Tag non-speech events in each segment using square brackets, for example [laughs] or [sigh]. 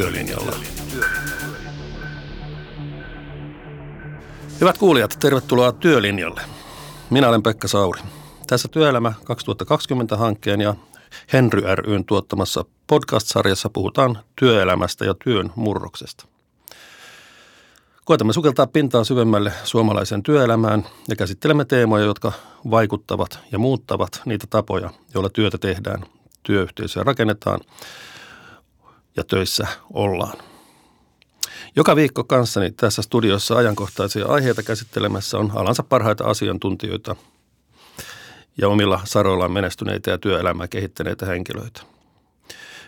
Työlinjalla. Hyvät kuulijat, tervetuloa Työlinjalle. Minä olen Pekka Sauri. Tässä Työelämä 2020-hankkeen ja Henry ryn tuottamassa podcast-sarjassa puhutaan työelämästä ja työn murroksesta. Koetamme sukeltaa pintaa syvemmälle suomalaiseen työelämään ja käsittelemme teemoja, jotka vaikuttavat ja muuttavat niitä tapoja, joilla työtä tehdään, työyhteisöä rakennetaan ja töissä ollaan. Joka viikko kanssani tässä studiossa ajankohtaisia aiheita käsittelemässä on alansa parhaita asiantuntijoita ja omilla saroillaan menestyneitä ja työelämää kehittäneitä henkilöitä.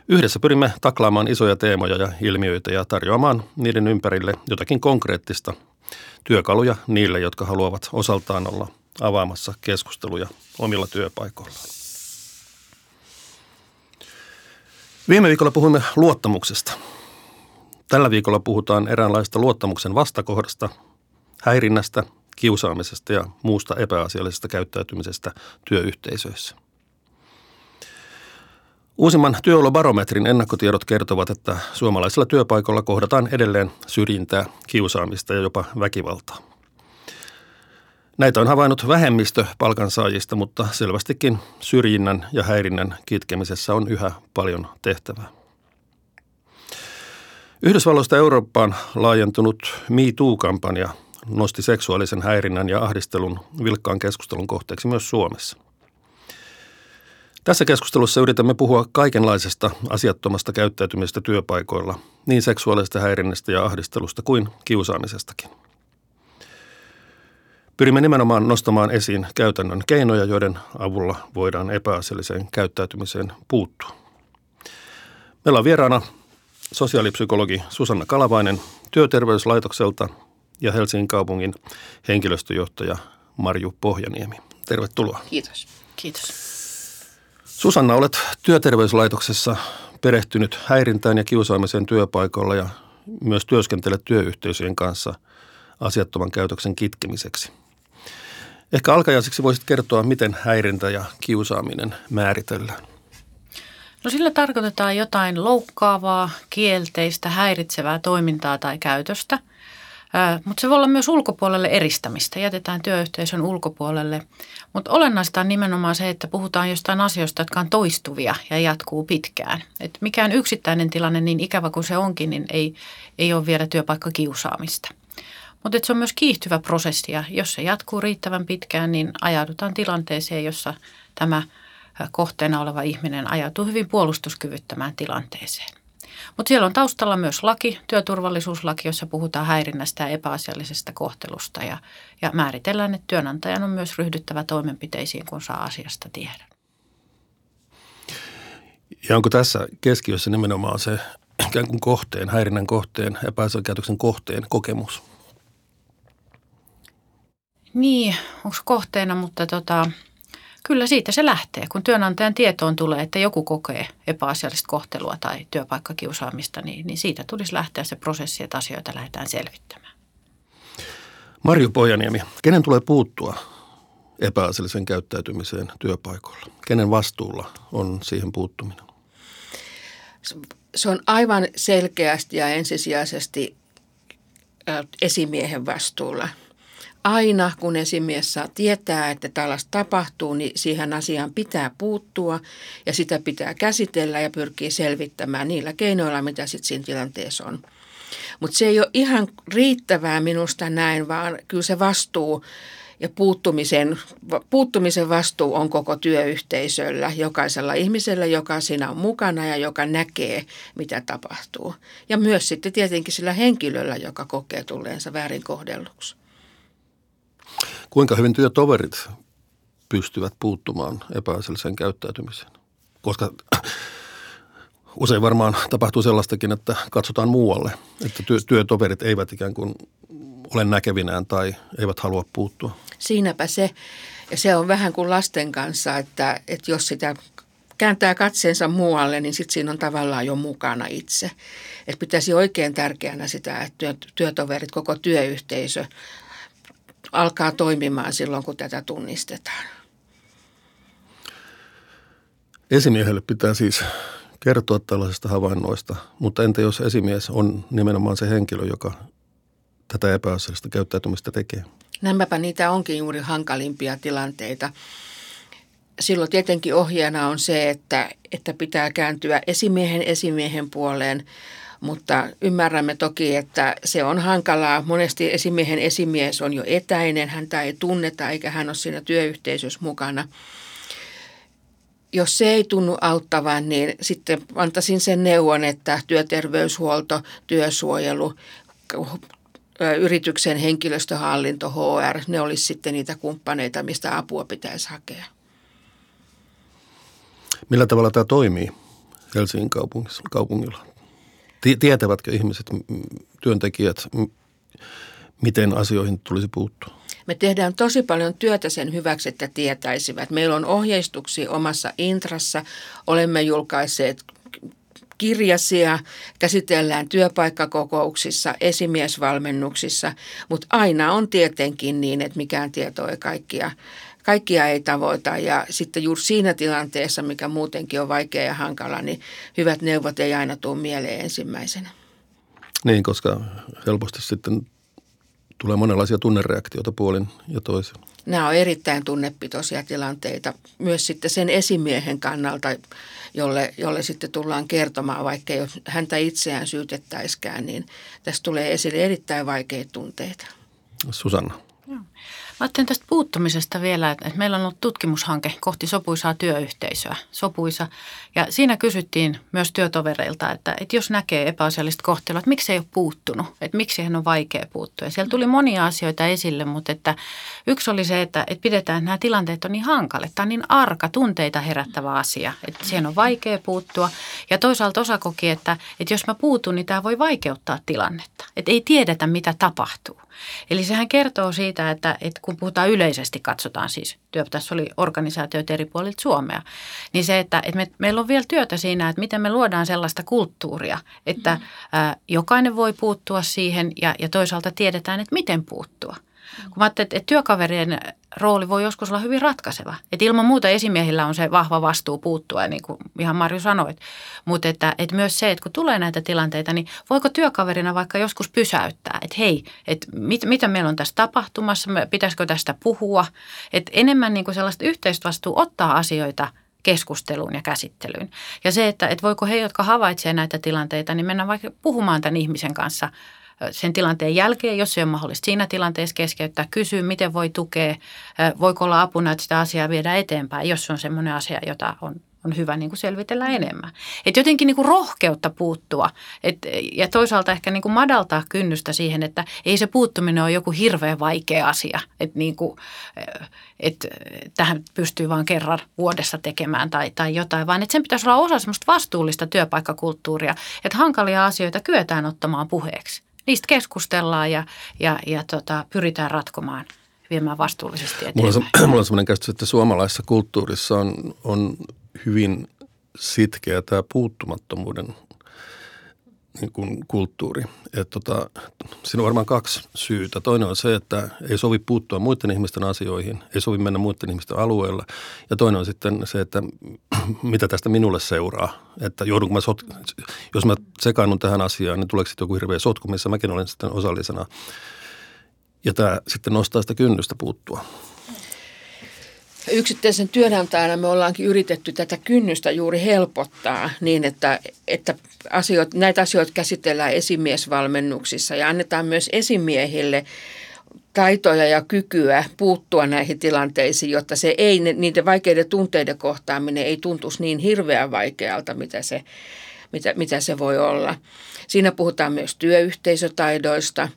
Yhdessä pyrimme taklaamaan isoja teemoja ja ilmiöitä ja tarjoamaan niiden ympärille jotakin konkreettista työkaluja niille, jotka haluavat osaltaan olla avaamassa keskusteluja omilla työpaikoillaan. Viime viikolla puhuimme luottamuksesta. Tällä viikolla puhutaan eräänlaista luottamuksen vastakohdasta, häirinnästä, kiusaamisesta ja muusta epäasiallisesta käyttäytymisestä työyhteisöissä. Uusimman työolobarometrin ennakkotiedot kertovat, että suomalaisilla työpaikoilla kohdataan edelleen syrjintää, kiusaamista ja jopa väkivaltaa. Näitä on havainnut vähemmistö palkansaajista, mutta selvästikin syrjinnän ja häirinnän kitkemisessä on yhä paljon tehtävää. Yhdysvalloista Eurooppaan laajentunut Me Too-kampanja nosti seksuaalisen häirinnän ja ahdistelun vilkkaan keskustelun kohteeksi myös Suomessa. Tässä keskustelussa yritämme puhua kaikenlaisesta asiattomasta käyttäytymisestä työpaikoilla, niin seksuaalisesta häirinnästä ja ahdistelusta kuin kiusaamisestakin. Pyrimme nimenomaan nostamaan esiin käytännön keinoja, joiden avulla voidaan epäasialliseen käyttäytymiseen puuttua. Meillä on vieraana sosiaalipsykologi Susanna Kalavainen työterveyslaitokselta ja Helsingin kaupungin henkilöstöjohtaja Marju Pohjaniemi. Tervetuloa. Kiitos. Kiitos. Susanna, olet työterveyslaitoksessa perehtynyt häirintään ja kiusaamiseen työpaikoilla ja myös työskentelet työyhteisöjen kanssa asiattoman käytöksen kitkemiseksi. Ehkä alkajaiseksi voisit kertoa, miten häirintä ja kiusaaminen määritellään. No sillä tarkoitetaan jotain loukkaavaa, kielteistä, häiritsevää toimintaa tai käytöstä – mutta se voi olla myös ulkopuolelle eristämistä, jätetään työyhteisön ulkopuolelle. Mutta olennaista on nimenomaan se, että puhutaan jostain asioista, jotka on toistuvia ja jatkuu pitkään. Et mikään yksittäinen tilanne, niin ikävä kuin se onkin, niin ei, ei ole vielä työpaikkakiusaamista. Mutta se on myös kiihtyvä prosessi ja jos se jatkuu riittävän pitkään, niin ajaudutaan tilanteeseen, jossa tämä kohteena oleva ihminen ajautuu hyvin puolustuskyvyttömään tilanteeseen. Mutta siellä on taustalla myös laki, työturvallisuuslaki, jossa puhutaan häirinnästä ja epäasiallisesta kohtelusta ja, ja määritellään, että työnantajan on myös ryhdyttävä toimenpiteisiin, kun saa asiasta tiedon. Ja onko tässä keskiössä nimenomaan se ikään kuin kohteen, häirinnän kohteen, epäasiallisen kohteen kokemus? Niin, onko kohteena, mutta tota, Kyllä siitä se lähtee, kun työnantajan tietoon tulee, että joku kokee epäasiallista kohtelua tai työpaikkakiusaamista, niin, niin siitä tulisi lähteä se prosessi, että asioita lähdetään selvittämään. Marju Pojaniemi, kenen tulee puuttua epäasialliseen käyttäytymiseen työpaikoilla? Kenen vastuulla on siihen puuttuminen? Se on aivan selkeästi ja ensisijaisesti esimiehen vastuulla – aina kun esimies saa tietää, että tällaista tapahtuu, niin siihen asiaan pitää puuttua ja sitä pitää käsitellä ja pyrkiä selvittämään niillä keinoilla, mitä sitten siinä tilanteessa on. Mutta se ei ole ihan riittävää minusta näin, vaan kyllä se vastuu ja puuttumisen, puuttumisen vastuu on koko työyhteisöllä, jokaisella ihmisellä, joka siinä on mukana ja joka näkee, mitä tapahtuu. Ja myös sitten tietenkin sillä henkilöllä, joka kokee tulleensa väärin kohdelluksi. Kuinka hyvin työtoverit pystyvät puuttumaan epäasialliseen käyttäytymiseen? Koska [clears throat] usein varmaan tapahtuu sellaistakin, että katsotaan muualle, että työ, työtoverit eivät ikään kuin ole näkevinään tai eivät halua puuttua. Siinäpä se. Ja se on vähän kuin lasten kanssa, että, että jos sitä kääntää katseensa muualle, niin sitten siinä on tavallaan jo mukana itse. Että pitäisi oikein tärkeänä sitä, että työtoverit, koko työyhteisö alkaa toimimaan silloin, kun tätä tunnistetaan. Esimiehelle pitää siis kertoa tällaisista havainnoista, mutta entä jos esimies on nimenomaan se henkilö, joka tätä epäasiallista käyttäytymistä tekee? Nämäpä niitä onkin juuri hankalimpia tilanteita. Silloin tietenkin ohjeena on se, että, että pitää kääntyä esimiehen esimiehen puoleen, mutta ymmärrämme toki, että se on hankalaa. Monesti esimiehen esimies on jo etäinen, häntä ei tunneta eikä hän ole siinä työyhteisössä mukana. Jos se ei tunnu auttavan, niin sitten antaisin sen neuvon, että työterveyshuolto, työsuojelu, yrityksen henkilöstöhallinto, HR, ne olisi sitten niitä kumppaneita, mistä apua pitäisi hakea. Millä tavalla tämä toimii Helsingin kaupungilla? Tietävätkö ihmiset, työntekijät, miten asioihin tulisi puuttua? Me tehdään tosi paljon työtä sen hyväksi, että tietäisivät. Meillä on ohjeistuksia omassa intrassa. Olemme julkaisseet kirjasia, käsitellään työpaikkakokouksissa, esimiesvalmennuksissa, mutta aina on tietenkin niin, että mikään tieto ei kaikkia, kaikkia ei tavoita. Ja sitten juuri siinä tilanteessa, mikä muutenkin on vaikea ja hankala, niin hyvät neuvot ei aina tule mieleen ensimmäisenä. Niin, koska helposti sitten tulee monenlaisia tunnereaktioita puolin ja toisin. Nämä on erittäin tunnepitoisia tilanteita myös sitten sen esimiehen kannalta, jolle, jolle sitten tullaan kertomaan, vaikka jos häntä itseään syytettäiskään, niin tästä tulee esille erittäin vaikeita tunteita. Susanna. Joo. Ajattelin tästä puuttumisesta vielä, että meillä on ollut tutkimushanke kohti sopuisaa työyhteisöä, sopuisa. Ja siinä kysyttiin myös työtovereilta, että, että jos näkee epäasiallista kohtelua, että miksi ei ole puuttunut, että miksi hän on vaikea puuttua. Ja siellä tuli monia asioita esille, mutta että yksi oli se, että, että pidetään, että nämä tilanteet on niin hankale. Tämä on niin arka, tunteita herättävä asia, että siihen on vaikea puuttua. Ja toisaalta osa koki, että, että jos mä puutun, niin tämä voi vaikeuttaa tilannetta. Että ei tiedetä, mitä tapahtuu. Eli sehän kertoo siitä, että, että kun puhutaan yleisesti, katsotaan siis, työ, tässä oli organisaatioita eri puolilta Suomea, niin se, että, että me, meillä on vielä työtä siinä, että miten me luodaan sellaista kulttuuria, että mm. ää, jokainen voi puuttua siihen ja, ja toisaalta tiedetään, että miten puuttua. Kun mä ajattelin, että työkaverien rooli voi joskus olla hyvin ratkaiseva. Että ilman muuta esimiehillä on se vahva vastuu puuttua, niin kuin ihan Marju sanoit. Mutta että, että myös se, että kun tulee näitä tilanteita, niin voiko työkaverina vaikka joskus pysäyttää, että hei, että mit, mitä meillä on tässä tapahtumassa, pitäisikö tästä puhua. Että enemmän niin kuin sellaista yhteisvastuu ottaa asioita keskusteluun ja käsittelyyn. Ja se, että, että voiko he, jotka havaitsevat näitä tilanteita, niin mennä vaikka puhumaan tämän ihmisen kanssa – sen tilanteen jälkeen, jos se on mahdollista siinä tilanteessa keskeyttää, kysyä, miten voi tukea, voiko olla apuna, että sitä asiaa viedä eteenpäin, jos se on sellainen asia, jota on on hyvä niin kuin selvitellä enemmän. Et jotenkin niin kuin rohkeutta puuttua et, ja toisaalta ehkä niin kuin madaltaa kynnystä siihen, että ei se puuttuminen ole joku hirveän vaikea asia, että niin kuin, et tähän pystyy vain kerran vuodessa tekemään tai, tai jotain, vaan että sen pitäisi olla osa vastuullista työpaikkakulttuuria, että hankalia asioita kyetään ottamaan puheeksi niistä keskustellaan ja, ja, ja tota, pyritään ratkomaan viemään vastuullisesti eteenpäin. Mulla on, [clears throat] mulla on sellainen käsitys, että suomalaisessa kulttuurissa on, on hyvin sitkeä tämä puuttumattomuuden niin kuin kulttuuri. Et tota, siinä on varmaan kaksi syytä. Toinen on se, että ei sovi puuttua muiden ihmisten asioihin, ei sovi mennä muiden ihmisten alueella. Ja toinen on sitten se, että [clears throat] mitä tästä minulle seuraa. Että joudunko mä sot, jos mä sekaannun tähän asiaan, niin tuleeko sitten joku hirveä sotku, missä mäkin olen sitten osallisena. Ja tämä sitten nostaa sitä kynnystä puuttua. Yksittäisen työnantajana me ollaankin yritetty tätä kynnystä juuri helpottaa niin, että, että asioit, näitä asioita käsitellään esimiesvalmennuksissa ja annetaan myös esimiehille taitoja ja kykyä puuttua näihin tilanteisiin, jotta se ei, niiden vaikeiden tunteiden kohtaaminen ei tuntuisi niin hirveän vaikealta, mitä se, mitä, mitä se voi olla. Siinä puhutaan myös työyhteisötaidoista,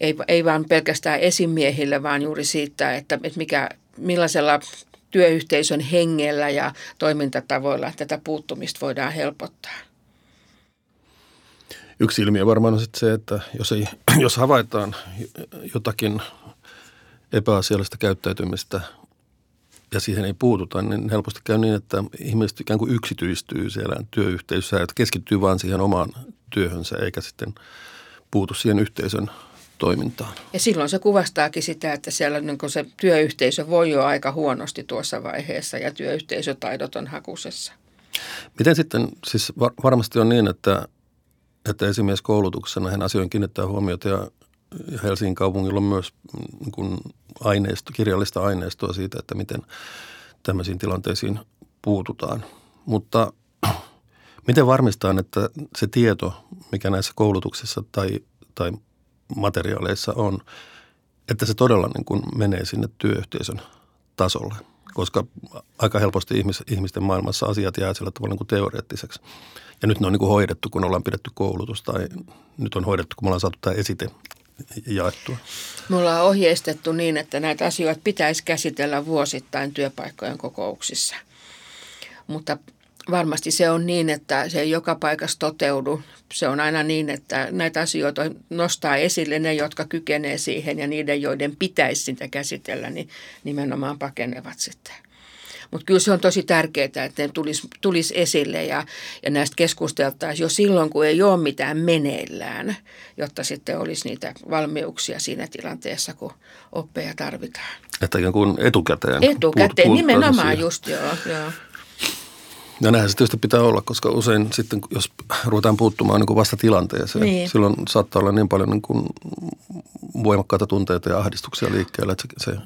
ei, ei vaan pelkästään esimiehille, vaan juuri siitä, että, että mikä, millaisella työyhteisön hengellä ja toimintatavoilla tätä puuttumista voidaan helpottaa. Yksi ilmiö varmaan on se, että jos, ei, [clears throat] jos havaitaan jotakin epäasiallista käyttäytymistä ja siihen ei puututa, niin helposti käy niin, että ihmiset ikään kuin yksityistyy siellä työyhteisössä ja keskittyy vain siihen omaan työhönsä eikä sitten puutu siihen yhteisön toimintaan. Ja silloin se kuvastaakin sitä, että siellä niin se työyhteisö voi jo aika huonosti tuossa vaiheessa ja työyhteisötaidot on hakusessa. Miten sitten, siis varmasti on niin, että, että esimieskoulutuksessa näihin asioihin kiinnittää huomiota ja Helsingin kaupungilla on myös niin kuin aineisto, kirjallista aineistoa siitä, että miten tämmöisiin tilanteisiin puututaan. Mutta [clears throat] miten varmistaa, että se tieto, mikä näissä koulutuksissa tai, tai materiaaleissa on, että se todella niin kuin menee sinne työyhteisön tasolle? Koska aika helposti ihmis, ihmisten maailmassa asiat jää sillä tavalla niin kuin teoreettiseksi. Ja nyt ne on niin kuin hoidettu, kun ollaan pidetty koulutus tai nyt on hoidettu, kun me ollaan saatu tämä esite jaettua? Me ollaan ohjeistettu niin, että näitä asioita pitäisi käsitellä vuosittain työpaikkojen kokouksissa. Mutta varmasti se on niin, että se ei joka paikassa toteudu. Se on aina niin, että näitä asioita nostaa esille ne, jotka kykenee siihen ja niiden, joiden pitäisi sitä käsitellä, niin nimenomaan pakenevat sitten. Mutta kyllä se on tosi tärkeää, että ne tulisi, tulisi esille ja, ja näistä keskusteltaisiin jo silloin, kun ei ole mitään meneillään, jotta sitten olisi niitä valmiuksia siinä tilanteessa, kun oppeja tarvitaan. Että ikään kuin etukäteen. Etukäteen, puut, nimenomaan siihen. just joo, joo. Ja näinhän se tietysti pitää olla, koska usein sitten, jos ruvetaan puuttumaan niin kuin vasta tilanteeseen, niin. silloin saattaa olla niin paljon niin kuin voimakkaita tunteita ja ahdistuksia liikkeellä, että se, se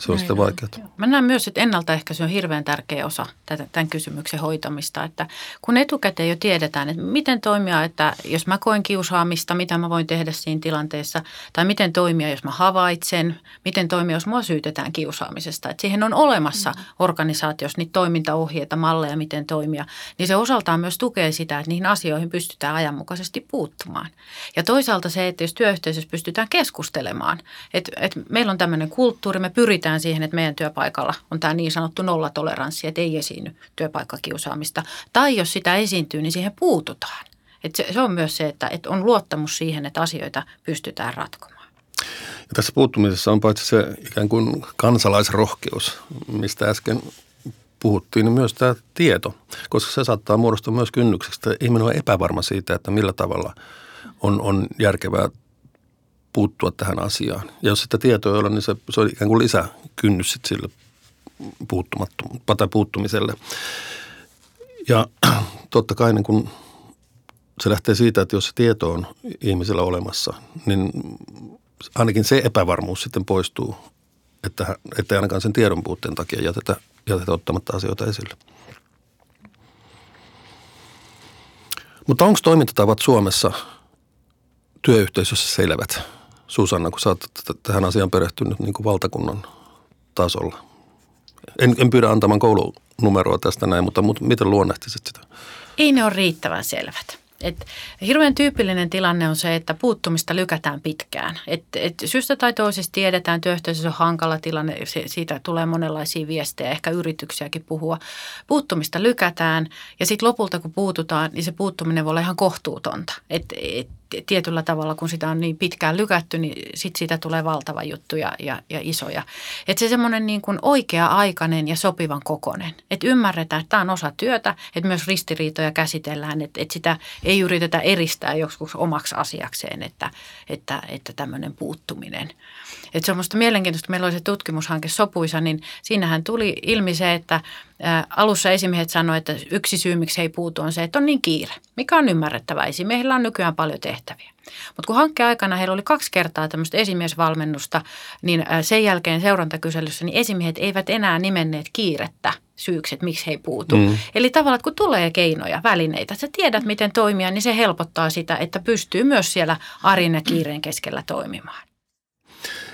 se on sitten vaikeaa. Mä näen myös, että ennaltaehkäisy on hirveän tärkeä osa tätä, tämän kysymyksen hoitamista. Että kun etukäteen jo tiedetään, että miten toimia, että jos mä koen kiusaamista, mitä mä voin tehdä siinä tilanteessa, tai miten toimia, jos mä havaitsen, miten toimia, jos mua syytetään kiusaamisesta. Että siihen on olemassa mm. organisaatiossa niitä toimintaohjeita, malleja, miten toimia, niin se osaltaan myös tukee sitä, että niihin asioihin pystytään ajanmukaisesti puuttumaan. Ja toisaalta se, että jos työyhteisössä pystytään keskustelemaan, että, että meillä on tämmöinen kulttuuri, me pyritään pyritään siihen, että meidän työpaikalla on tämä niin sanottu nollatoleranssi, että ei esiinny työpaikkakiusaamista. Tai jos sitä esiintyy, niin siihen puututaan. Et se, se on myös se, että, että on luottamus siihen, että asioita pystytään ratkomaan. Ja tässä puuttumisessa on paitsi se ikään kuin kansalaisrohkeus, mistä äsken puhuttiin, niin myös tämä tieto, koska se saattaa muodostua myös kynnykseksi, että ihminen on epävarma siitä, että millä tavalla on, on järkevää puuttua tähän asiaan. Ja jos sitä tietoa ei ole, niin se, se on ikään kuin lisäkynnys sit sille puuttumiselle. Ja [clears throat] totta kai niin kun se lähtee siitä, että jos se tieto on ihmisellä olemassa, niin ainakin se epävarmuus sitten poistuu, että, että ainakaan sen tiedon puutteen takia jätetä, jätetä ottamatta asioita esille. Mutta onko toimintatavat Suomessa työyhteisössä selvät? Susanna, kun sä oot tähän asiaan perehtynyt niin kuin valtakunnan tasolla? En, en pyydä antamaan koulunumeroa tästä näin, mutta, mutta miten luonnehtisit sitä? Ei ne ole riittävän selvät. Et hirveän tyypillinen tilanne on se, että puuttumista lykätään pitkään. Et, et syystä tai toisesta tiedetään, työyhteisössä on hankala tilanne, se, siitä tulee monenlaisia viestejä, ehkä yrityksiäkin puhua. Puuttumista lykätään ja sitten lopulta kun puututaan, niin se puuttuminen voi olla ihan kohtuutonta. Et, et, tietyllä tavalla, kun sitä on niin pitkään lykätty, niin sitten siitä tulee valtava juttu ja, ja, ja isoja. Että se semmoinen niin kuin oikea-aikainen ja sopivan kokonen. Että ymmärretään, että tämä on osa työtä, että myös ristiriitoja käsitellään, että, että sitä ei yritetä eristää joskus omaksi asiakseen, että, että, että tämmöinen puuttuminen. Että se on minusta mielenkiintoista, meillä oli se tutkimushanke Sopuisa, niin siinähän tuli ilmi se, että alussa esimiehet sanoivat, että yksi syy, miksi he ei puutu, on se, että on niin kiire, mikä on ymmärrettävää. Esimiehillä on nykyään paljon tehtäviä. Mutta kun hankkeen aikana heillä oli kaksi kertaa tämmöistä esimiesvalmennusta, niin sen jälkeen seurantakyselyssä niin esimiehet eivät enää nimenneet kiirettä syyksi, että miksi he ei puutu. Mm. Eli tavallaan, että kun tulee keinoja, välineitä, sä tiedät, miten toimia, niin se helpottaa sitä, että pystyy myös siellä arin ja kiireen keskellä toimimaan.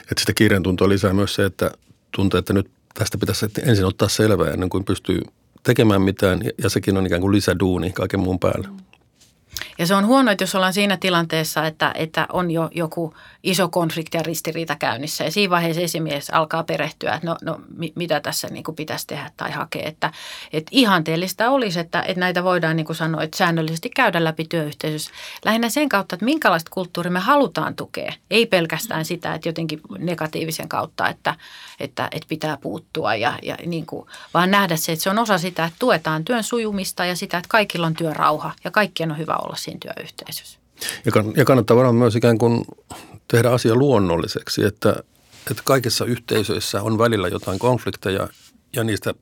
Että sitä kiireen tuntua lisää myös se, että tuntee, että nyt tästä pitäisi ensin ottaa selvää ennen kuin pystyy tekemään mitään ja sekin on ikään kuin lisäduuni kaiken muun päälle. Ja se on huono, että jos ollaan siinä tilanteessa, että, että on jo joku iso konflikti ja ristiriita käynnissä. Ja siinä vaiheessa esimies alkaa perehtyä, että no, no mitä tässä niin kuin pitäisi tehdä tai hakea. Että, että ihanteellista olisi, että, että näitä voidaan niin kuin sanoa, että säännöllisesti käydä läpi työyhteisössä. Lähinnä sen kautta, että minkälaista kulttuuria me halutaan tukea. Ei pelkästään sitä, että jotenkin negatiivisen kautta, että, että, että pitää puuttua, ja, ja niin kuin, vaan nähdä se, että se on osa sitä, että tuetaan työn sujumista ja sitä, että kaikilla on työrauha ja kaikkien on hyvä olla siinä työyhteisössä. Ja kannattaa varmaan myös ikään kuin tehdä asia luonnolliseksi, että, että kaikissa yhteisöissä on välillä jotain konflikteja ja niistä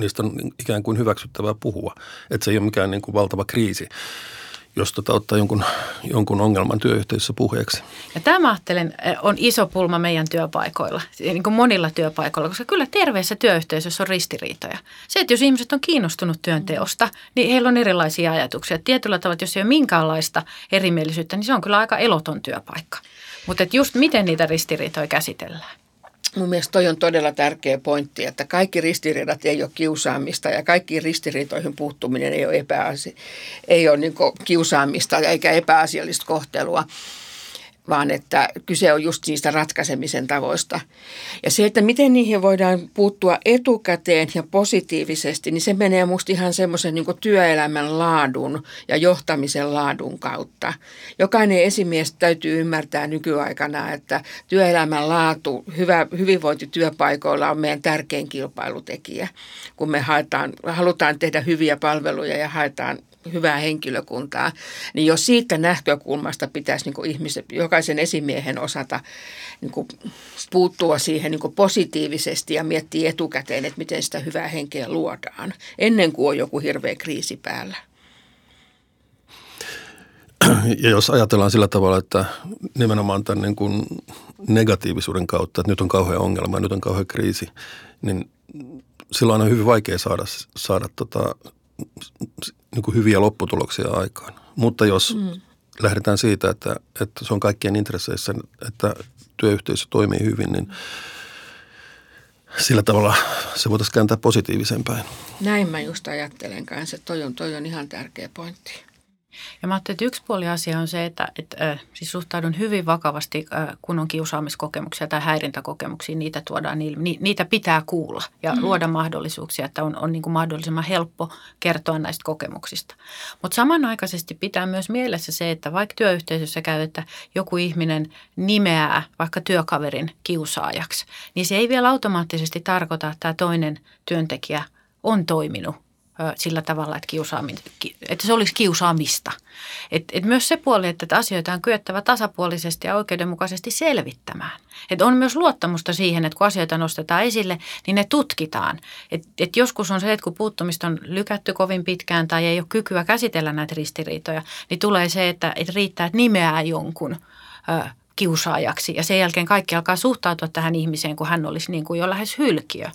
niistä on ikään kuin hyväksyttävää puhua. Että se ei ole mikään niin kuin valtava kriisi jos tota ottaa jonkun, jonkun ongelman työyhteisössä puheeksi. Ja tämä ajattelen on iso pulma meidän työpaikoilla, niin kuin monilla työpaikoilla, koska kyllä terveessä työyhteisössä on ristiriitoja. Se, että jos ihmiset on kiinnostunut työnteosta, niin heillä on erilaisia ajatuksia. Tietyllä tavalla, jos ei ole minkäänlaista erimielisyyttä, niin se on kyllä aika eloton työpaikka. Mutta just miten niitä ristiriitoja käsitellään? Mun mielestä toi on todella tärkeä pointti, että kaikki ristiriidat ei ole kiusaamista ja kaikki ristiriitoihin puuttuminen ei ole, epäasi- ei ole niin kiusaamista eikä epäasiallista kohtelua vaan että kyse on just niistä ratkaisemisen tavoista. Ja se, että miten niihin voidaan puuttua etukäteen ja positiivisesti, niin se menee musta ihan semmoisen niin työelämän laadun ja johtamisen laadun kautta. Jokainen esimies täytyy ymmärtää nykyaikana, että työelämän laatu, hyvä, hyvinvointi työpaikoilla on meidän tärkein kilpailutekijä. Kun me haetaan, halutaan tehdä hyviä palveluja ja haetaan hyvää henkilökuntaa, niin jos siitä näkökulmasta pitäisi niin ihmisen, jokaisen esimiehen osata niin kuin puuttua siihen niin kuin positiivisesti ja miettiä etukäteen, että miten sitä hyvää henkeä luodaan, ennen kuin on joku hirveä kriisi päällä. Ja jos ajatellaan sillä tavalla, että nimenomaan tämän niin kuin negatiivisuuden kautta, että nyt on kauhean ongelma, nyt on kauhean kriisi, niin silloin on hyvin vaikea saada, saada tota, niin kuin hyviä lopputuloksia aikaan. Mutta jos mm. lähdetään siitä, että, että se on kaikkien intresseissä, että työyhteisö toimii hyvin, niin sillä tavalla se voitaisiin kääntää positiiviseen päin. Näin mä just ajattelen kanssa, että toi on, toi on ihan tärkeä pointti. Ja mä ajattelin, että yksi puoli asia on se, että, että äh, siis suhtaudun hyvin vakavasti, äh, kun on kiusaamiskokemuksia tai häirintäkokemuksia, niitä tuodaan, ni, niitä pitää kuulla ja mm. luoda mahdollisuuksia, että on, on niin kuin mahdollisimman helppo kertoa näistä kokemuksista. Mutta samanaikaisesti pitää myös mielessä se, että vaikka työyhteisössä käy, että joku ihminen nimeää vaikka työkaverin kiusaajaksi, niin se ei vielä automaattisesti tarkoita, että tämä toinen työntekijä on toiminut sillä tavalla, että, kiusaamin, että se olisi kiusaamista. Et, et myös se puoli, että asioita on kyettävä tasapuolisesti ja oikeudenmukaisesti selvittämään. Et on myös luottamusta siihen, että kun asioita nostetaan esille, niin ne tutkitaan. Et, et joskus on se, että kun puuttumista on lykätty kovin pitkään tai ei ole kykyä käsitellä näitä ristiriitoja, niin tulee se, että, että riittää, että nimeää jonkun kiusaajaksi. Ja sen jälkeen kaikki alkaa suhtautua tähän ihmiseen, kun hän olisi niin kuin jo lähes hylkiö.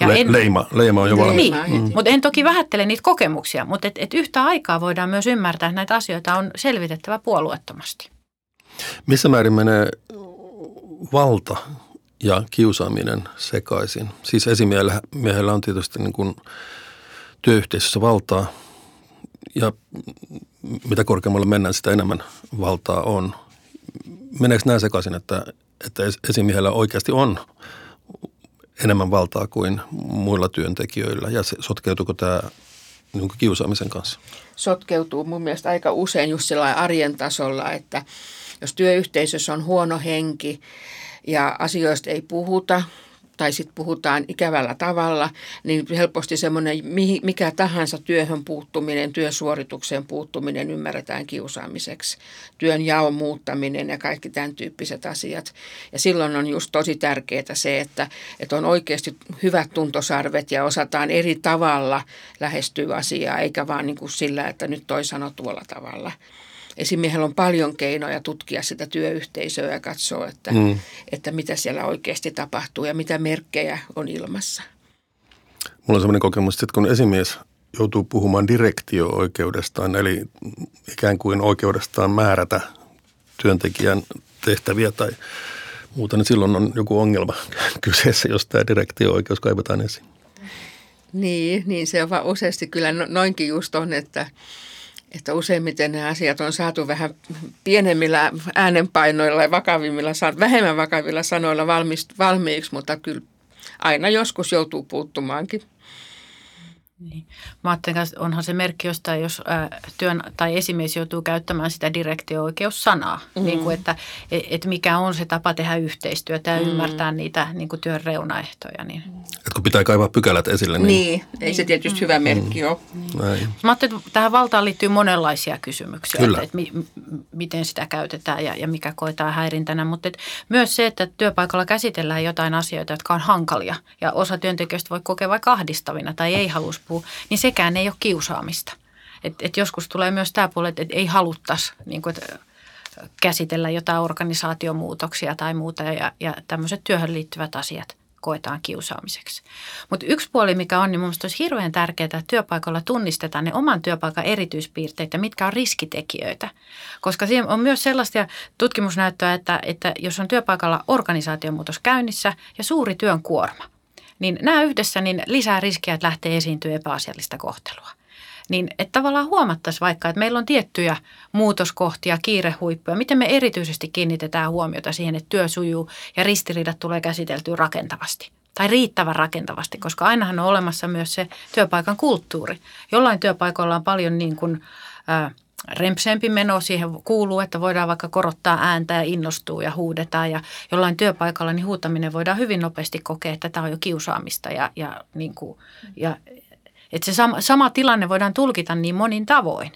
Ja le- en, leima, leima on jo valmis. Niin, mm. mutta en toki vähättele niitä kokemuksia, mutta et, et yhtä aikaa voidaan myös ymmärtää, että näitä asioita on selvitettävä puolueettomasti. Missä määrin menee valta ja kiusaaminen sekaisin? Siis esimiehellä on tietysti niin kuin työyhteisössä valtaa ja mitä korkeammalle mennään, sitä enemmän valtaa on – meneekö näin sekaisin, että, että esimiehellä oikeasti on enemmän valtaa kuin muilla työntekijöillä ja se, sotkeutuuko tämä niin kiusaamisen kanssa? Sotkeutuu mun mielestä aika usein just arjen tasolla, että jos työyhteisössä on huono henki ja asioista ei puhuta, tai sitten puhutaan ikävällä tavalla, niin helposti semmoinen mikä tahansa työhön puuttuminen, työsuoritukseen puuttuminen ymmärretään kiusaamiseksi. Työn jaon muuttaminen ja kaikki tämän tyyppiset asiat. Ja silloin on just tosi tärkeää se, että, että on oikeasti hyvät tuntosarvet ja osataan eri tavalla lähestyä asiaa, eikä vaan niin kuin sillä, että nyt toi sanoo tuolla tavalla esimiehellä on paljon keinoja tutkia sitä työyhteisöä ja katsoa, että, mm. että mitä siellä oikeasti tapahtuu ja mitä merkkejä on ilmassa. Mulla on sellainen kokemus, että kun esimies joutuu puhumaan direktio-oikeudestaan, eli ikään kuin oikeudestaan määrätä työntekijän tehtäviä tai muuta, niin silloin on joku ongelma [laughs] kyseessä, jos tämä direktio-oikeus kaivetaan esiin. Niin, niin se on vaan useasti kyllä no, noinkin just on, että että useimmiten ne asiat on saatu vähän pienemmillä äänenpainoilla ja vakavimmilla, vähemmän vakavilla sanoilla valmiiksi, mutta kyllä aina joskus joutuu puuttumaankin. Niin. Mä ajattelen, että onhan se merkki jostain, jos ää, työn tai esimies joutuu käyttämään sitä direktio-oikeussanaa, mm. niin kuin, että et, et mikä on se tapa tehdä yhteistyötä ja mm. ymmärtää niitä niin kuin työn reunaehtoja. Niin. Et kun pitää kaivaa pykälät esille. Niin, niin ei se tietysti mm. hyvä merkki mm. ole. Niin. Mä ajattelen, että tähän valtaan liittyy monenlaisia kysymyksiä, Kyllä. että, että mi, miten sitä käytetään ja, ja mikä koetaan häirintänä, mutta että myös se, että työpaikalla käsitellään jotain asioita, jotka on hankalia ja osa työntekijöistä voi kokea vaikka ahdistavina tai ei halua puhua, niin sekään ei ole kiusaamista. Et, et joskus tulee myös tämä puoli, että et ei haluttaisi niin kuin, että käsitellä jotain organisaatiomuutoksia tai muuta ja, ja tämmöiset työhön liittyvät asiat koetaan kiusaamiseksi. Mutta yksi puoli, mikä on, niin mun olisi hirveän tärkeää, että työpaikalla tunnistetaan ne oman työpaikan erityispiirteitä, mitkä on riskitekijöitä. Koska siinä on myös sellaista tutkimusnäyttöä, että, että jos on työpaikalla organisaatiomuutos käynnissä ja suuri työn kuorma – niin nämä yhdessä niin lisää riskiä, että lähtee esiintyä epäasiallista kohtelua. Niin että tavallaan huomattaisiin vaikka, että meillä on tiettyjä muutoskohtia, kiirehuippuja, miten me erityisesti kiinnitetään huomiota siihen, että työ sujuu ja ristiriidat tulee käsiteltyä rakentavasti tai riittävän rakentavasti, koska ainahan on olemassa myös se työpaikan kulttuuri. Jollain työpaikoilla on paljon niin kuin, äh, rempseempi meno siihen kuuluu, että voidaan vaikka korottaa ääntä ja innostuu ja huudetaan ja jollain työpaikalla niin huutaminen voidaan hyvin nopeasti kokea, että tämä on jo kiusaamista ja, ja, niin kuin, ja että se sama, sama tilanne voidaan tulkita niin monin tavoin.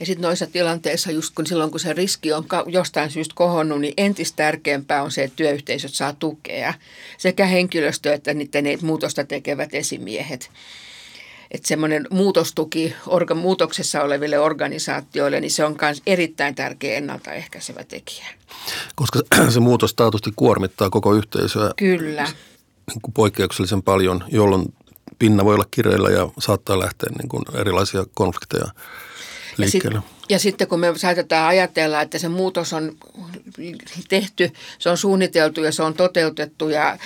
Ja sitten noissa tilanteissa, just kun silloin kun se riski on jostain syystä kohonnut, niin entistä tärkeämpää on se, että työyhteisöt saa tukea. Sekä henkilöstö että niiden muutosta tekevät esimiehet että semmoinen muutostuki orga, muutoksessa oleville organisaatioille, niin se on myös erittäin tärkeä ennaltaehkäisevä tekijä. Koska [clears throat] se muutos taatusti kuormittaa koko yhteisöä. Kyllä. Niin kuin poikkeuksellisen paljon, jolloin pinna voi olla kireillä ja saattaa lähteä niin kuin erilaisia konflikteja liikkeelle. Ja, sit, ja sitten kun me saatetaan ajatella, että se muutos on tehty, se on suunniteltu ja se on toteutettu ja,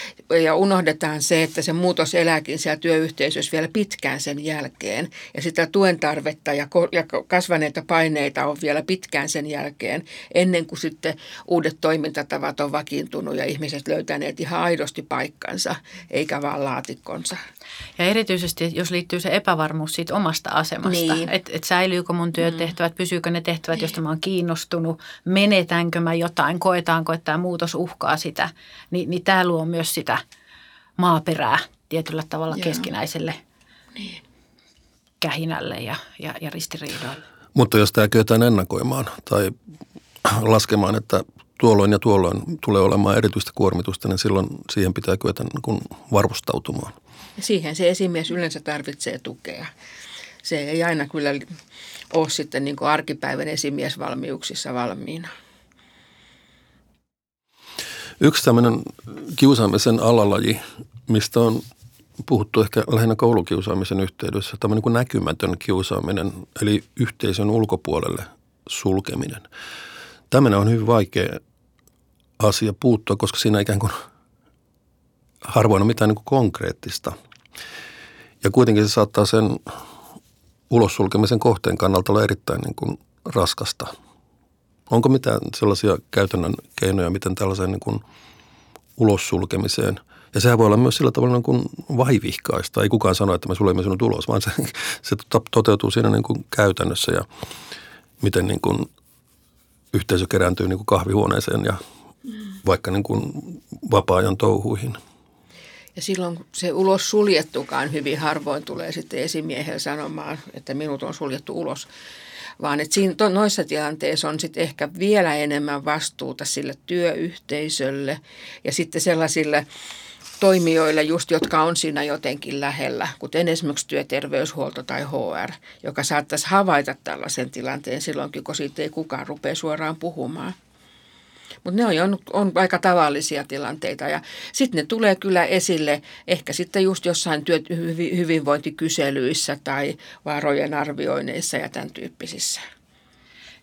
ja unohdetaan se, että se muutos elääkin siellä työyhteisössä vielä pitkään sen jälkeen. Ja sitä tuen tarvetta ja, ja kasvaneita paineita on vielä pitkään sen jälkeen, ennen kuin sitten uudet toimintatavat on vakiintunut ja ihmiset löytäneet ihan aidosti paikkansa, eikä vaan laatikkonsa. Ja erityisesti, jos liittyy se epävarmuus siitä omasta asemasta, niin. että et säilyykö mun työtehtävät, mm. Pysyykö ne tehtävät, josta mä oon kiinnostunut, menetänkö mä jotain, koetaanko, että tämä muutos uhkaa sitä, niin, niin tämä luo myös sitä maaperää tietyllä tavalla Joo. keskinäiselle niin. kähinälle ja, ja, ja ristiriidoille. Mutta jos tämä kyetään ennakoimaan tai laskemaan, että tuolloin ja tuolloin tulee olemaan erityistä kuormitusta, niin silloin siihen pitää kyetä niin varustautumaan. Siihen se esimies yleensä tarvitsee tukea. Se ei aina kyllä ole sitten niin kuin arkipäivän esimiesvalmiuksissa valmiina. Yksi tämmöinen kiusaamisen alalaji, mistä on puhuttu ehkä lähinnä koulukiusaamisen yhteydessä, tämmöinen kuin näkymätön kiusaaminen, eli yhteisön ulkopuolelle sulkeminen. Tämmöinen on hyvin vaikea asia puuttua, koska siinä ikään kuin harvoin on mitään niin kuin konkreettista. Ja kuitenkin se saattaa sen ulos sulkemisen kohteen kannalta olla erittäin niin kuin raskasta. Onko mitään sellaisia käytännön keinoja, miten tällaiseen niin kuin ulos sulkemiseen – ja sehän voi olla myös sillä tavalla niin kuin vaivihkaista. Ei kukaan sano, että me suljemme sinut ulos, vaan se, [laughs] se toteutuu siinä niin kuin käytännössä ja miten niin kuin yhteisö kerääntyy niin kuin kahvihuoneeseen ja vaikka niin kuin vapaa-ajan touhuihin. Ja silloin se ulos suljettukaan hyvin harvoin tulee sitten esimiehellä sanomaan, että minut on suljettu ulos. Vaan että siinä, to, noissa tilanteissa on sitten ehkä vielä enemmän vastuuta sille työyhteisölle ja sitten sellaisille toimijoille just, jotka on siinä jotenkin lähellä, kuten esimerkiksi työterveyshuolto tai HR, joka saattaisi havaita tällaisen tilanteen silloinkin, kun siitä ei kukaan rupea suoraan puhumaan. Mutta ne on, on aika tavallisia tilanteita ja sitten ne tulee kyllä esille ehkä sitten just jossain työ, hyvinvointikyselyissä tai varojen arvioineissa ja tämän tyyppisissä.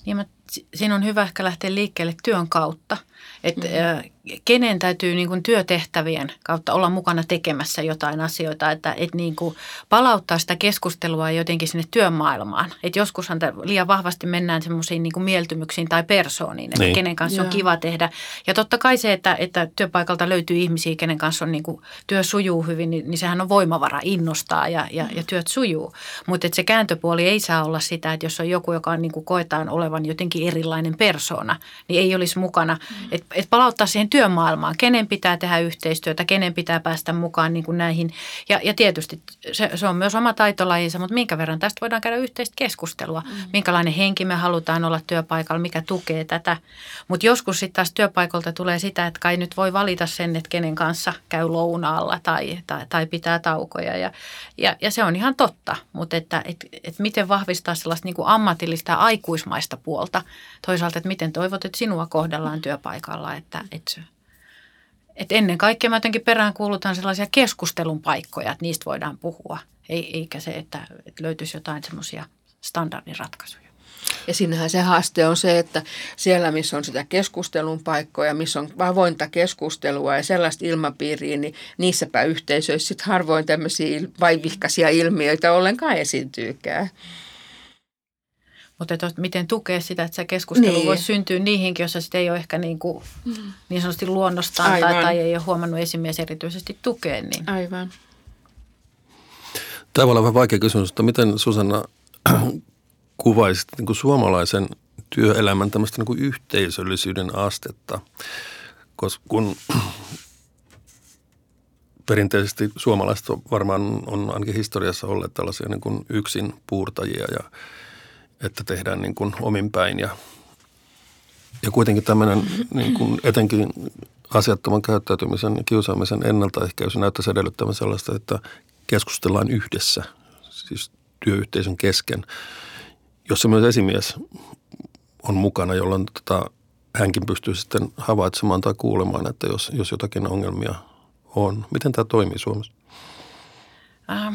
Niin mä siinä on hyvä ehkä lähteä liikkeelle työn kautta. Että mm kenen täytyy niin kuin työtehtävien kautta olla mukana tekemässä jotain asioita, että, että niin kuin palauttaa sitä keskustelua jotenkin sinne työmaailmaan. Että joskushan liian vahvasti mennään semmoisiin niin mieltymyksiin tai persooniin, että niin. kenen kanssa Joo. on kiva tehdä. Ja totta kai se, että, että työpaikalta löytyy ihmisiä, kenen kanssa on niin kuin, työ sujuu hyvin, niin, niin sehän on voimavara, innostaa ja, ja, ja työt sujuu. Mutta se kääntöpuoli ei saa olla sitä, että jos on joku, joka on, niin kuin koetaan olevan jotenkin erilainen persona, niin ei olisi mukana. Mm. Että et palauttaa siihen työmaailmaan, kenen pitää tehdä yhteistyötä, kenen pitää päästä mukaan niin kuin näihin. Ja, ja tietysti se, se on myös oma taitolajinsa, mutta minkä verran tästä voidaan käydä yhteistä keskustelua. Mm. Minkälainen henki me halutaan olla työpaikalla, mikä tukee tätä. Mutta joskus sitten taas työpaikalta tulee sitä, että kai nyt voi valita sen, että kenen kanssa käy lounaalla tai, tai, tai pitää taukoja. Ja, ja, ja se on ihan totta, mutta että et, et miten vahvistaa sellaista niin kuin ammatillista ja aikuismaista puolta. Toisaalta, että miten toivot, että sinua kohdellaan työpaikalla, että, että et ennen kaikkea mä jotenkin peräänkuulutan sellaisia keskustelun paikkoja, että niistä voidaan puhua, Ei, eikä se, että, että löytyisi jotain semmoisia standardiratkaisuja. Ja siinähän se haaste on se, että siellä, missä on sitä keskustelun paikkoja, missä on avointa keskustelua ja sellaista ilmapiiriä, niin niissäpä yhteisöissä sitten harvoin tämmöisiä vaivihkaisia ilmiöitä ollenkaan esiintyykään. Mutta että miten tukea sitä, että se keskustelu niin. voisi syntyä niihinkin, jossa sitä ei ole ehkä niin, kuin, mm. niin sanotusti luonnostaan tai, tai ei ole huomannut esimies erityisesti tukea. Niin. Aivan. Tämä voi olla vähän vaikea kysymys, mutta miten Susanna [clears throat] kuvaisit niin kuin suomalaisen työelämän tämmöistä niin kuin yhteisöllisyyden astetta? Koska kun [clears throat] perinteisesti suomalaiset varmaan on ainakin historiassa olleet tällaisia niin kuin yksin puurtajia ja – että tehdään niin kuin omin päin ja, ja kuitenkin tämmöinen niin kuin etenkin asiattoman käyttäytymisen ja kiusaamisen ennaltaehkäisy näyttäisi edellyttävän sellaista, että keskustellaan yhdessä, siis työyhteisön kesken, jossa myös esimies on mukana, jolloin tota, hänkin pystyy sitten havaitsemaan tai kuulemaan, että jos, jos jotakin ongelmia on. Miten tämä toimii Suomessa? Ähm,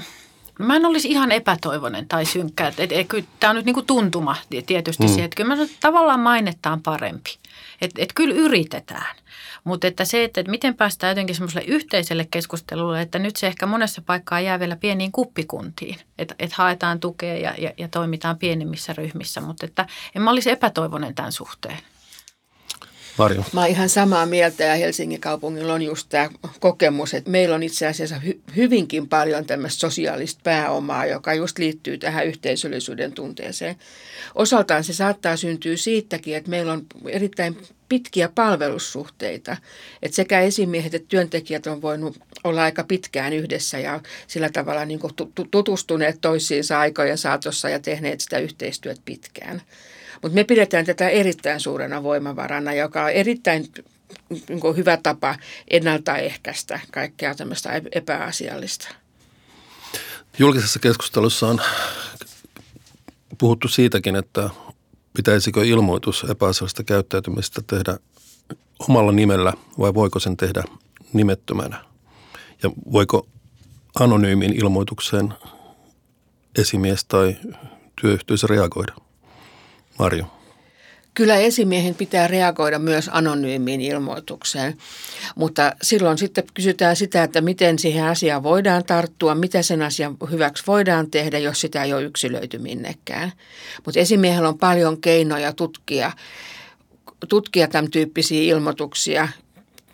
Mä en olisi ihan epätoivoinen tai synkkä. Et, et, et, tämä on nyt niinku tuntuma tietysti mm. siihen, että kyllä mä sanon, että tavallaan mainettaan parempi. Että et kyllä yritetään. Mutta että se, että, että miten päästään jotenkin semmoiselle yhteiselle keskustelulle, että nyt se ehkä monessa paikkaa jää vielä pieniin kuppikuntiin. Että et haetaan tukea ja, ja, ja toimitaan pienemmissä ryhmissä. Mutta että en mä olisi epätoivoinen tämän suhteen. Marjo. Mä oon ihan samaa mieltä ja Helsingin kaupungilla on just tämä kokemus, että meillä on itse asiassa hy- hyvinkin paljon tämmöistä sosiaalista pääomaa, joka just liittyy tähän yhteisöllisyyden tunteeseen. Osaltaan se saattaa syntyä siitäkin, että meillä on erittäin pitkiä palvelussuhteita. Että sekä esimiehet että työntekijät on voinut olla aika pitkään yhdessä ja sillä tavalla niin tutustuneet toisiinsa aikojen saatossa ja tehneet sitä yhteistyötä pitkään. Mutta me pidetään tätä erittäin suurena voimavarana, joka on erittäin niin hyvä tapa ennaltaehkäistä kaikkea tämmöistä epäasiallista. Julkisessa keskustelussa on puhuttu siitäkin, että pitäisikö ilmoitus epäasiallisesta käyttäytymistä tehdä omalla nimellä vai voiko sen tehdä nimettömänä? Ja voiko anonyymin ilmoitukseen esimies tai työyhteisö reagoida? Marjo. Kyllä esimiehen pitää reagoida myös anonyymiin ilmoitukseen, mutta silloin sitten kysytään sitä, että miten siihen asiaan voidaan tarttua, mitä sen asian hyväksi voidaan tehdä, jos sitä ei ole yksilöity minnekään. Mutta esimiehellä on paljon keinoja tutkia, tutkia tämän tyyppisiä ilmoituksia.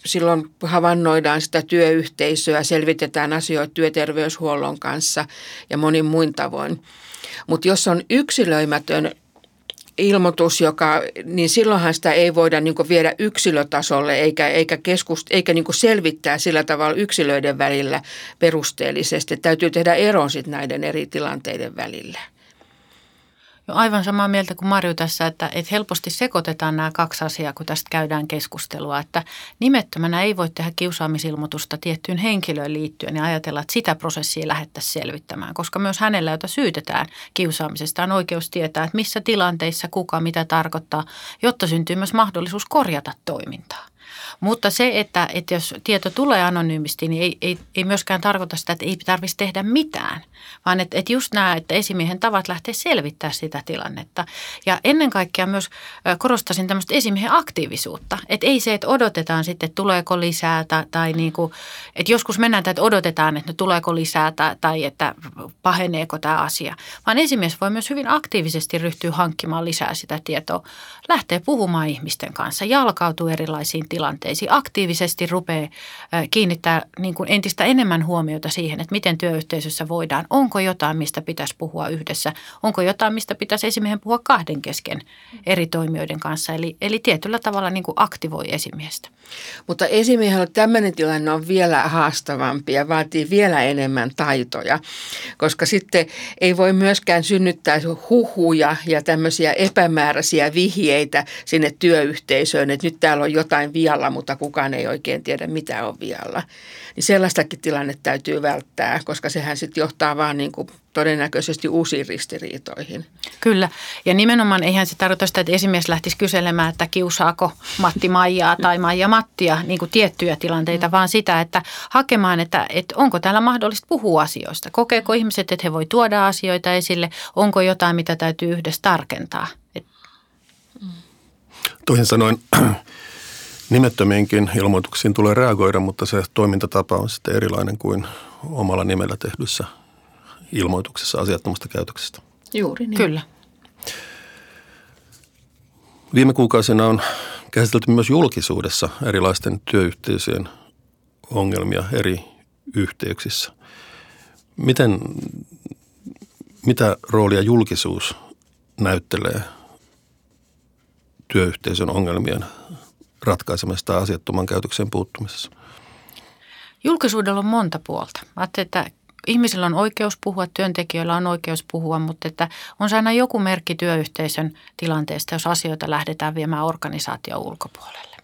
Silloin havainnoidaan sitä työyhteisöä, selvitetään asioita työterveyshuollon kanssa ja monin muin tavoin. Mutta jos on yksilöimätön ilmoitus, joka, niin silloinhan sitä ei voida niin viedä yksilötasolle eikä, eikä, keskust, eikä niin selvittää sillä tavalla yksilöiden välillä perusteellisesti. Täytyy tehdä ero näiden eri tilanteiden välillä. Jo aivan samaa mieltä kuin Marju tässä, että, että helposti sekoitetaan nämä kaksi asiaa, kun tästä käydään keskustelua. Että nimettömänä ei voi tehdä kiusaamisilmoitusta tiettyyn henkilöön liittyen ja ajatella, että sitä prosessia lähettäisiin selvittämään, koska myös hänellä, jota syytetään kiusaamisesta, on oikeus tietää, että missä tilanteissa kuka mitä tarkoittaa, jotta syntyy myös mahdollisuus korjata toimintaa. Mutta se, että, että jos tieto tulee anonyymisti, niin ei, ei, ei myöskään tarkoita sitä, että ei tarvitsisi tehdä mitään. Vaan että, että just nämä, että esimiehen tavat lähtee selvittää sitä tilannetta. Ja ennen kaikkea myös korostasin tämmöistä esimiehen aktiivisuutta. Että ei se, että odotetaan sitten, että tuleeko lisää tai, tai niin kuin, että joskus mennään, että odotetaan, että tuleeko lisää tai, tai että paheneeko tämä asia. Vaan esimies voi myös hyvin aktiivisesti ryhtyä hankkimaan lisää sitä tietoa. Lähtee puhumaan ihmisten kanssa, jalkautuu erilaisiin tilanteisiin, aktiivisesti rupeaa kiinnittää niin kuin entistä enemmän huomiota siihen, että miten työyhteisössä voidaan, onko jotain, mistä pitäisi puhua yhdessä, onko jotain, mistä pitäisi esimiehen puhua kahden kesken eri toimijoiden kanssa. Eli, eli tietyllä tavalla niin kuin aktivoi esimiestä. Mutta esimiehellä tämmöinen tilanne on vielä haastavampi ja vaatii vielä enemmän taitoja, koska sitten ei voi myöskään synnyttää huhuja ja tämmöisiä epämääräisiä vihjeitä sinne työyhteisöön, että nyt täällä on jotain vialla, mutta kukaan ei oikein tiedä, mitä on vialla. Niin sellaistakin tilanne täytyy välttää, koska sehän sitten johtaa vaan niin kuin todennäköisesti uusiin ristiriitoihin. Kyllä, ja nimenomaan eihän se tarkoita sitä, että esimies lähtisi kyselemään, että kiusaako Matti Maijaa tai Maija Mattia niin kuin tiettyjä tilanteita, mm. vaan sitä, että hakemaan, että, että onko täällä mahdollista puhua asioista. Kokeeko ihmiset, että he voi tuoda asioita esille, onko jotain, mitä täytyy yhdessä tarkentaa. Et... Toisin sanoen nimettömiinkin ilmoituksiin tulee reagoida, mutta se toimintatapa on sitten erilainen kuin omalla nimellä tehdyssä ilmoituksessa asiattomasta käytöksestä. Juuri niin. Kyllä. Viime kuukausina on käsitelty myös julkisuudessa erilaisten työyhteisöjen ongelmia eri yhteyksissä. Miten, mitä roolia julkisuus näyttelee työyhteisön ongelmien ratkaisemassa tai asiattoman käytöksen puuttumisessa? Julkisuudella on monta puolta. Ajattelin, että ihmisillä on oikeus puhua, työntekijöillä on oikeus puhua, mutta että on se aina joku merkki työyhteisön tilanteesta, jos asioita lähdetään viemään organisaation ulkopuolelle.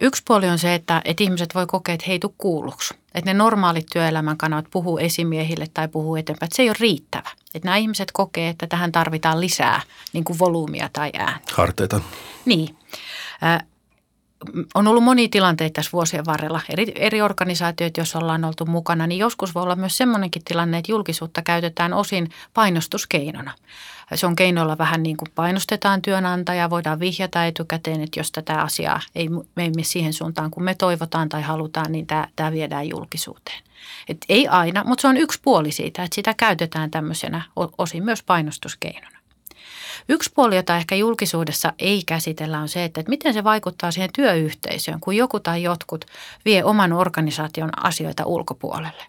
Yksi puoli on se, että, että ihmiset voi kokea, että he ei tule kuulluksi. Että ne normaalit työelämän kanavat puhuu esimiehille tai puhuu eteenpäin, että se ei ole riittävä. Että nämä ihmiset kokee, että tähän tarvitaan lisää niin kuin volyymia tai ääntä. Harteita. Niin on ollut monia tilanteita tässä vuosien varrella, eri, eri organisaatioita, jos ollaan oltu mukana, niin joskus voi olla myös sellainenkin tilanne, että julkisuutta käytetään osin painostuskeinona. Se on keinoilla vähän niin kuin painostetaan työnantajaa, voidaan vihjata etukäteen, että jos tätä asiaa ei mene siihen suuntaan, kun me toivotaan tai halutaan, niin tämä, tämä viedään julkisuuteen. Et ei aina, mutta se on yksi puoli siitä, että sitä käytetään tämmöisenä osin myös painostuskeinona. Yksi puoli, jota ehkä julkisuudessa ei käsitellä, on se, että miten se vaikuttaa siihen työyhteisöön, kun joku tai jotkut vie oman organisaation asioita ulkopuolelle.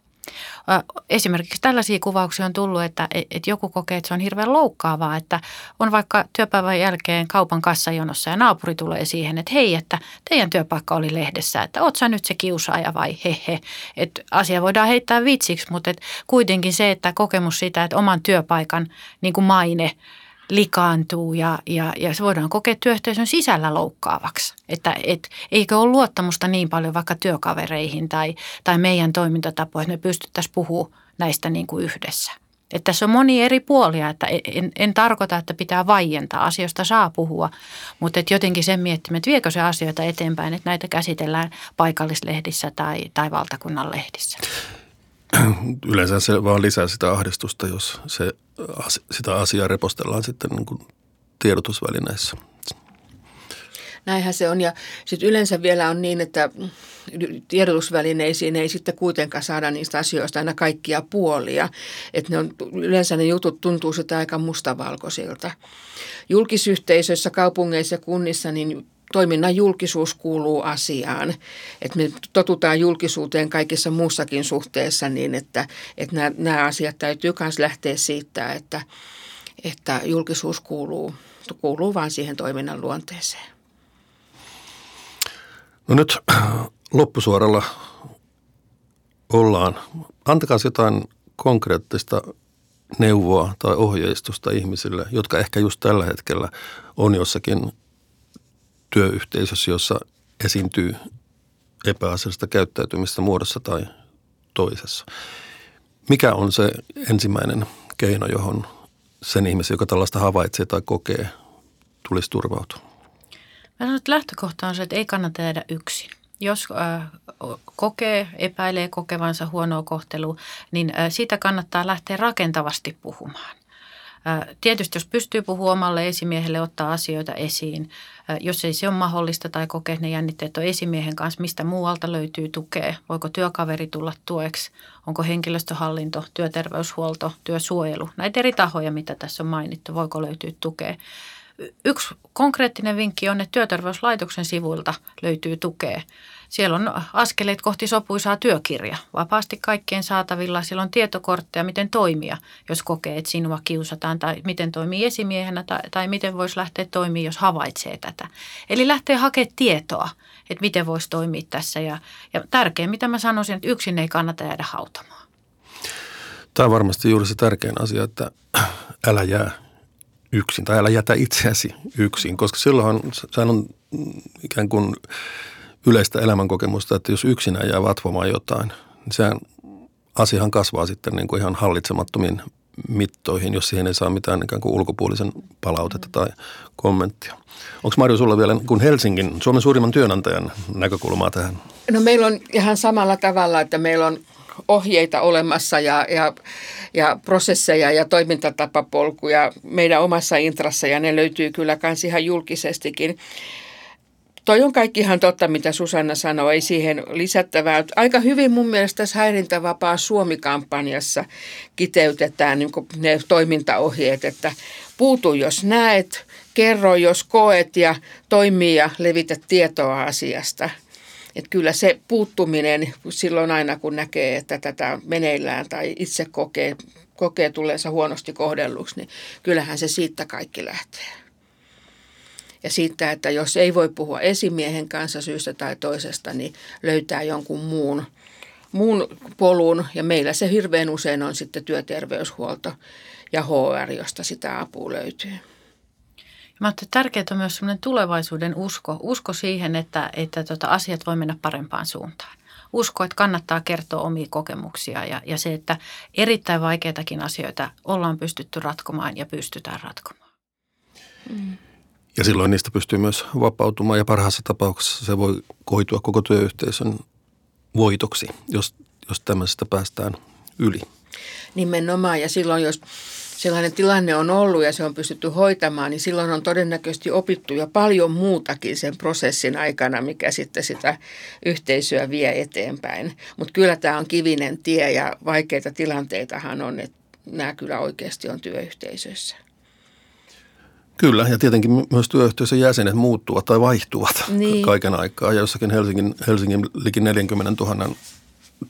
Esimerkiksi tällaisia kuvauksia on tullut, että, että joku kokee, että se on hirveän loukkaavaa, että on vaikka työpäivän jälkeen kaupan kassajonossa ja naapuri tulee siihen, että hei, että teidän työpaikka oli lehdessä, että oot sä nyt se kiusaaja vai he he. Että asia voidaan heittää vitsiksi, mutta että kuitenkin se, että kokemus sitä, että oman työpaikan niin kuin maine – likaantuu ja, ja, ja se voidaan kokea työyhteisön sisällä loukkaavaksi. Että et, eikö ole luottamusta niin paljon vaikka työkavereihin tai, tai meidän toimintatapoihin, että me pystyttäisiin puhumaan näistä niin kuin yhdessä. Että tässä on moni eri puolia, että en, en tarkoita, että pitää vaientaa, asioista saa puhua, mutta että jotenkin sen miettimään, että viekö se asioita eteenpäin, että näitä käsitellään paikallislehdissä tai, tai valtakunnan lehdissä. [clears throat] Yleensä se vaan lisää sitä ahdistusta, jos se, sitä asiaa repostellaan sitten niin kuin tiedotusvälineissä. Näinhän se on ja sitten yleensä vielä on niin, että tiedotusvälineisiin ei sitten kuitenkaan saada niistä asioista aina kaikkia puolia. Että ne on, yleensä ne jutut tuntuu sitä aika mustavalkoisilta. Julkisyhteisöissä, kaupungeissa ja kunnissa niin toiminnan julkisuus kuuluu asiaan. Että me totutaan julkisuuteen kaikissa muussakin suhteessa niin, että, että nämä, nämä asiat täytyy myös lähteä siitä, että, että julkisuus kuuluu, kuuluu vain siihen toiminnan luonteeseen. No nyt loppusuoralla ollaan. Antakaa jotain konkreettista neuvoa tai ohjeistusta ihmisille, jotka ehkä just tällä hetkellä on jossakin työyhteisössä, jossa esiintyy epäasiallista käyttäytymistä muodossa tai toisessa. Mikä on se ensimmäinen keino, johon sen ihmisen, joka tällaista havaitsee tai kokee, tulisi turvautua? Mä sanon, että lähtökohta on se, että ei kannata jäädä yksin. Jos kokee, epäilee kokevansa huonoa kohtelua, niin siitä kannattaa lähteä rakentavasti puhumaan. Tietysti jos pystyy puhumaan omalle esimiehelle, ottaa asioita esiin. Jos ei se ole mahdollista tai kokee ne jännitteet on esimiehen kanssa, mistä muualta löytyy tukea. Voiko työkaveri tulla tueksi? Onko henkilöstöhallinto, työterveyshuolto, työsuojelu? Näitä eri tahoja, mitä tässä on mainittu, voiko löytyä tukea. Yksi konkreettinen vinkki on, että työterveyslaitoksen sivuilta löytyy tukea. Siellä on askeleet kohti sopuisaa työkirja, vapaasti kaikkien saatavilla. Siellä on tietokortteja, miten toimia, jos kokee, että sinua kiusataan, tai miten toimii esimiehenä, tai, tai miten voisi lähteä toimia, jos havaitsee tätä. Eli lähtee hakemaan tietoa, että miten voisi toimia tässä. Ja, ja tärkein, mitä mä sanoisin, että yksin ei kannata jäädä hautamaan. Tämä on varmasti juuri se tärkein asia, että älä jää yksin tai älä jätä itseäsi yksin, koska silloin sehän on ikään kuin yleistä elämänkokemusta, että jos yksinään jää vatvomaan jotain, niin sehän asiahan kasvaa sitten niin kuin ihan hallitsemattomiin mittoihin, jos siihen ei saa mitään ikään kuin ulkopuolisen palautetta tai kommenttia. Onko Marjo sulla vielä kun Helsingin, Suomen suurimman työnantajan näkökulmaa tähän? No meillä on ihan samalla tavalla, että meillä on ohjeita olemassa ja, ja, ja prosesseja ja toimintatapapolkuja meidän omassa intrassa ja ne löytyy kyllä myös ihan julkisestikin. Toi on kaikki ihan totta, mitä Susanna sanoi, ei siihen lisättävää. Aika hyvin mun mielestä tässä häirintävapaa Suomi-kampanjassa kiteytetään niin ne toimintaohjeet, että puutu jos näet, kerro jos koet ja toimii ja levitä tietoa asiasta. Että kyllä se puuttuminen silloin aina, kun näkee, että tätä meneillään tai itse kokee, kokee tulleensa huonosti kohdelluksi, niin kyllähän se siitä kaikki lähtee ja siitä, että jos ei voi puhua esimiehen kanssa syystä tai toisesta, niin löytää jonkun muun, muun polun. Ja meillä se hirveän usein on sitten työterveyshuolto ja HR, josta sitä apua löytyy. Mä että tärkeää on myös sellainen tulevaisuuden usko, usko siihen, että, että tota, asiat voi mennä parempaan suuntaan. Usko, että kannattaa kertoa omia kokemuksia ja, ja se, että erittäin vaikeitakin asioita ollaan pystytty ratkomaan ja pystytään ratkomaan. Mm. Ja silloin niistä pystyy myös vapautumaan ja parhaassa tapauksessa se voi koitua koko työyhteisön voitoksi, jos, jos tämmöisestä päästään yli. Nimenomaan ja silloin jos sellainen tilanne on ollut ja se on pystytty hoitamaan, niin silloin on todennäköisesti opittu jo paljon muutakin sen prosessin aikana, mikä sitten sitä yhteisöä vie eteenpäin. Mutta kyllä tämä on kivinen tie ja vaikeita tilanteitahan on, että nämä kyllä oikeasti on työyhteisöissä. Kyllä, ja tietenkin myös työyhteisön jäsenet muuttuvat tai vaihtuvat niin. kaiken aikaa. Ja jossakin Helsingin, Helsingin liki 40 000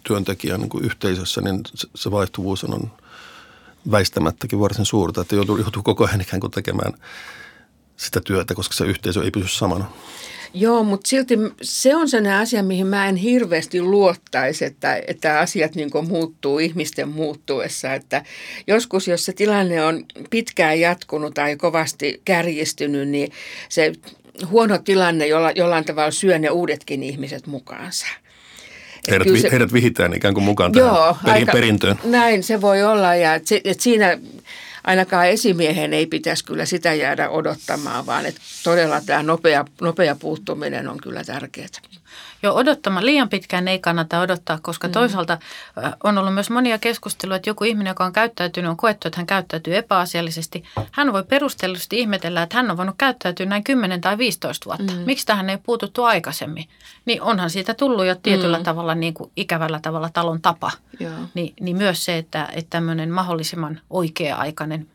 työntekijän niin kuin yhteisössä, niin se vaihtuvuus on väistämättäkin varsin suurta, että joutuu, joutuu koko ajan ikään kuin tekemään sitä työtä, koska se yhteisö ei pysy samana. Joo, mutta silti se on sellainen asia, mihin mä en hirveästi luottaisi, että, että asiat niin muuttuu ihmisten muuttuessa. Että joskus, jos se tilanne on pitkään jatkunut tai kovasti kärjistynyt, niin se huono tilanne jolla, jollain tavalla syö ne uudetkin ihmiset mukaansa. Heidät, se, heidät vihitään ikään kuin mukaan joo, tähän perin, aika, perintöön. Näin se voi olla ja et, et siinä ainakaan esimiehen ei pitäisi kyllä sitä jäädä odottamaan, vaan että todella tämä nopea, nopea puuttuminen on kyllä tärkeää. Joo, odottamaan. Liian pitkään ei kannata odottaa, koska mm. toisaalta on ollut myös monia keskusteluja, että joku ihminen, joka on käyttäytynyt, on koettu, että hän käyttäytyy epäasiallisesti. Hän voi perustellusti ihmetellä, että hän on voinut käyttäytyä näin 10 tai 15 vuotta. Mm. Miksi tähän ei puututtu aikaisemmin? Niin onhan siitä tullut jo tietyllä mm. tavalla niin kuin ikävällä tavalla talon tapa. Joo. Ni, niin myös se, että, että tämmöinen mahdollisimman oikea-aikainen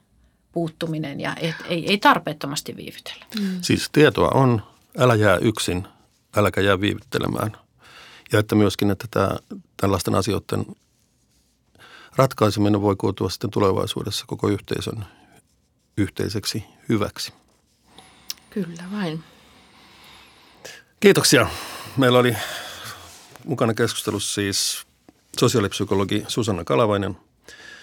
puuttuminen ja et, ei, ei tarpeettomasti viivytellä. Mm. Siis tietoa on, älä jää yksin äläkä jää viivyttelemään. Ja että myöskin, että tämä, tällaisten asioiden ratkaiseminen voi kuotua sitten tulevaisuudessa koko yhteisön yhteiseksi hyväksi. Kyllä vain. Kiitoksia. Meillä oli mukana keskustelussa siis sosiaalipsykologi Susanna Kalavainen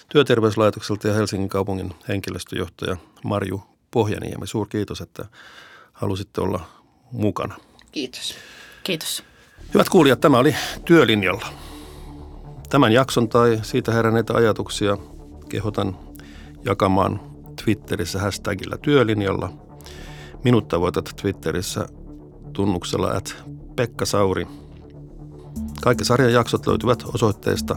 työterveyslaitokselta ja Helsingin kaupungin henkilöstöjohtaja Marju Pohjaniemi. Suurkiitos, että halusitte olla mukana. Kiitos. Kiitos. Hyvät kuulijat, tämä oli Työlinjalla. Tämän jakson tai siitä heränneitä ajatuksia kehotan jakamaan Twitterissä hashtagillä työlinjalla. Minut tavoitat Twitterissä tunnuksella at Pekka Sauri. Kaikki sarjan jaksot löytyvät osoitteesta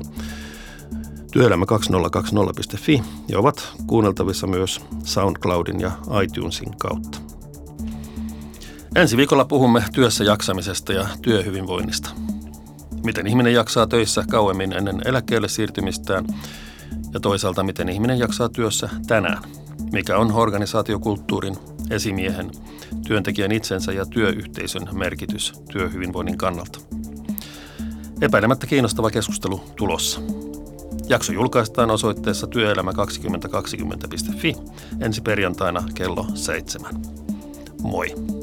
työelämä2020.fi ja ovat kuunneltavissa myös SoundCloudin ja iTunesin kautta. Ensi viikolla puhumme työssä jaksamisesta ja työhyvinvoinnista. Miten ihminen jaksaa töissä kauemmin ennen eläkkeelle siirtymistään ja toisaalta miten ihminen jaksaa työssä tänään. Mikä on organisaatiokulttuurin, esimiehen, työntekijän itsensä ja työyhteisön merkitys työhyvinvoinnin kannalta. Epäilemättä kiinnostava keskustelu tulossa. Jakso julkaistaan osoitteessa työelämä2020.fi ensi perjantaina kello seitsemän. Moi!